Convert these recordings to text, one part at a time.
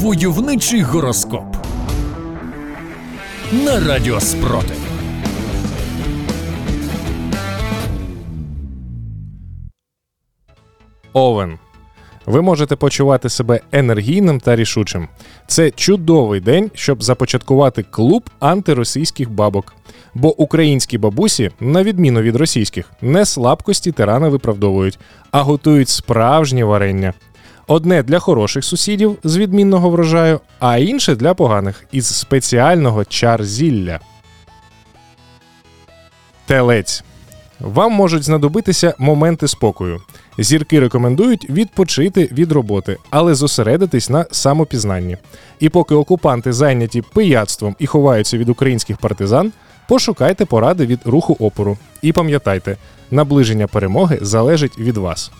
Войовничий гороскоп на Радіо Спротив. Овен. Ви можете почувати себе енергійним та рішучим. Це чудовий день, щоб започаткувати клуб антиросійських бабок. Бо українські бабусі, на відміну від російських, не слабкості тирана виправдовують, а готують справжнє варення. Одне для хороших сусідів з відмінного врожаю, а інше для поганих із спеціального чар-зілля. Телець. Вам можуть знадобитися моменти спокою. Зірки рекомендують відпочити від роботи, але зосередитись на самопізнанні. І поки окупанти зайняті пияцтвом і ховаються від українських партизан, пошукайте поради від руху опору. І пам'ятайте, наближення перемоги залежить від вас.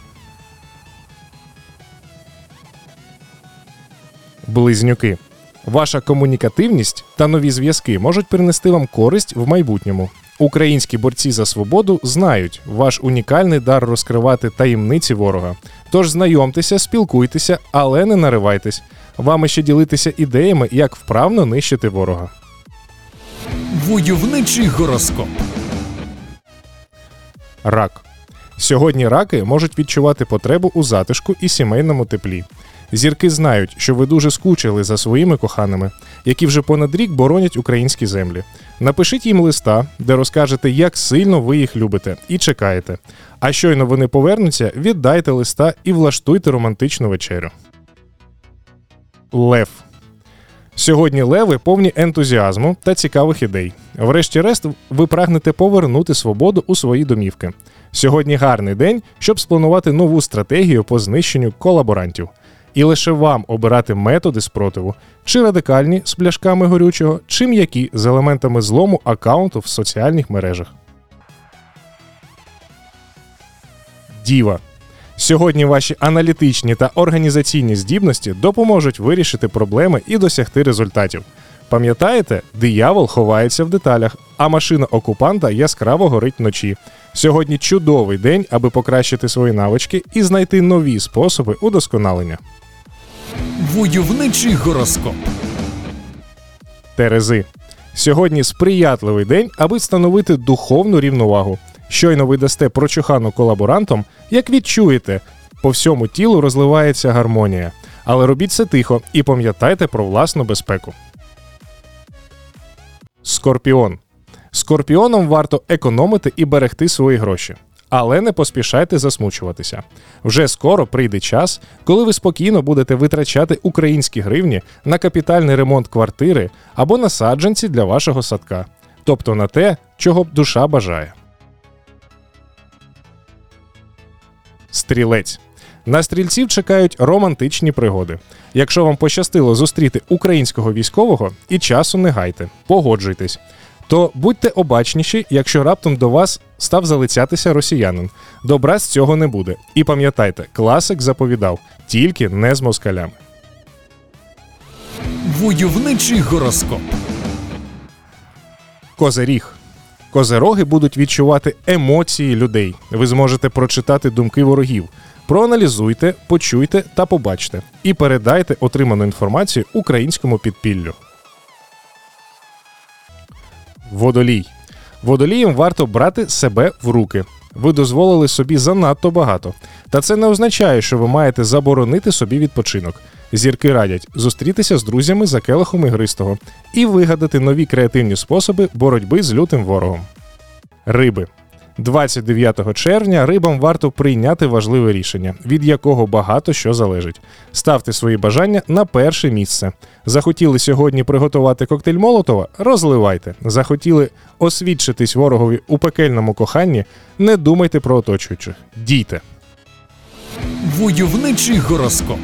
Близнюки. Ваша комунікативність та нові зв'язки можуть принести вам користь в майбутньому. Українські борці за свободу знають ваш унікальний дар розкривати таємниці ворога. Тож знайомтеся, спілкуйтеся, але не наривайтесь. Вами ще ділитися ідеями, як вправно нищити ворога. Войовничий гороскоп. Рак. Сьогодні раки можуть відчувати потребу у затишку і сімейному теплі. Зірки знають, що ви дуже скучили за своїми коханими, які вже понад рік боронять українські землі. Напишіть їм листа, де розкажете, як сильно ви їх любите, і чекаєте. А щойно вони повернуться, віддайте листа і влаштуйте романтичну вечерю. Лев. Сьогодні леви повні ентузіазму та цікавих ідей. Врешті-решт, ви прагнете повернути свободу у свої домівки. Сьогодні гарний день, щоб спланувати нову стратегію по знищенню колаборантів. І лише вам обирати методи спротиву, чи радикальні з пляшками горючого, чи м'які з елементами злому аккаунту в соціальних мережах. Діва. Сьогодні ваші аналітичні та організаційні здібності допоможуть вирішити проблеми і досягти результатів. Пам'ятаєте, диявол ховається в деталях, а машина окупанта яскраво горить вночі. Сьогодні чудовий день, аби покращити свої навички і знайти нові способи удосконалення. Войовничий гороскоп. Терези. Сьогодні сприятливий день, аби встановити духовну рівновагу. Щойно ви дасте прочухану колаборантам, як відчуєте, по всьому тілу розливається гармонія. Але робіть це тихо і пам'ятайте про власну безпеку. Скорпіон. Скорпіонам варто економити і берегти свої гроші. Але не поспішайте засмучуватися. Вже скоро прийде час, коли ви спокійно будете витрачати українські гривні на капітальний ремонт квартири або на саджанці для вашого садка, тобто на те, чого б душа бажає. Стрілець. На стрільців чекають романтичні пригоди. Якщо вам пощастило зустріти українського військового і часу не гайте, погоджуйтесь. То будьте обачніші, якщо раптом до вас став залицятися росіянин. Добра з цього не буде. І пам'ятайте, класик заповідав тільки не з москалями. Войовничий гороскоп. Козиріг. Козероги будуть відчувати емоції людей. Ви зможете прочитати думки ворогів. Проаналізуйте, почуйте та побачте. І передайте отриману інформацію українському підпіллю. Водолій. Водолієм варто брати себе в руки. Ви дозволили собі занадто багато. Та це не означає, що ви маєте заборонити собі відпочинок. Зірки радять зустрітися з друзями за келихом ігристого і вигадати нові креативні способи боротьби з лютим ворогом. Риби. 29 червня рибам варто прийняти важливе рішення, від якого багато що залежить. Ставте свої бажання на перше місце. Захотіли сьогодні приготувати коктейль Молотова? Розливайте. Захотіли освідчитись ворогові у пекельному коханні? Не думайте про оточуючих. Дійте. Войовничий гороскоп.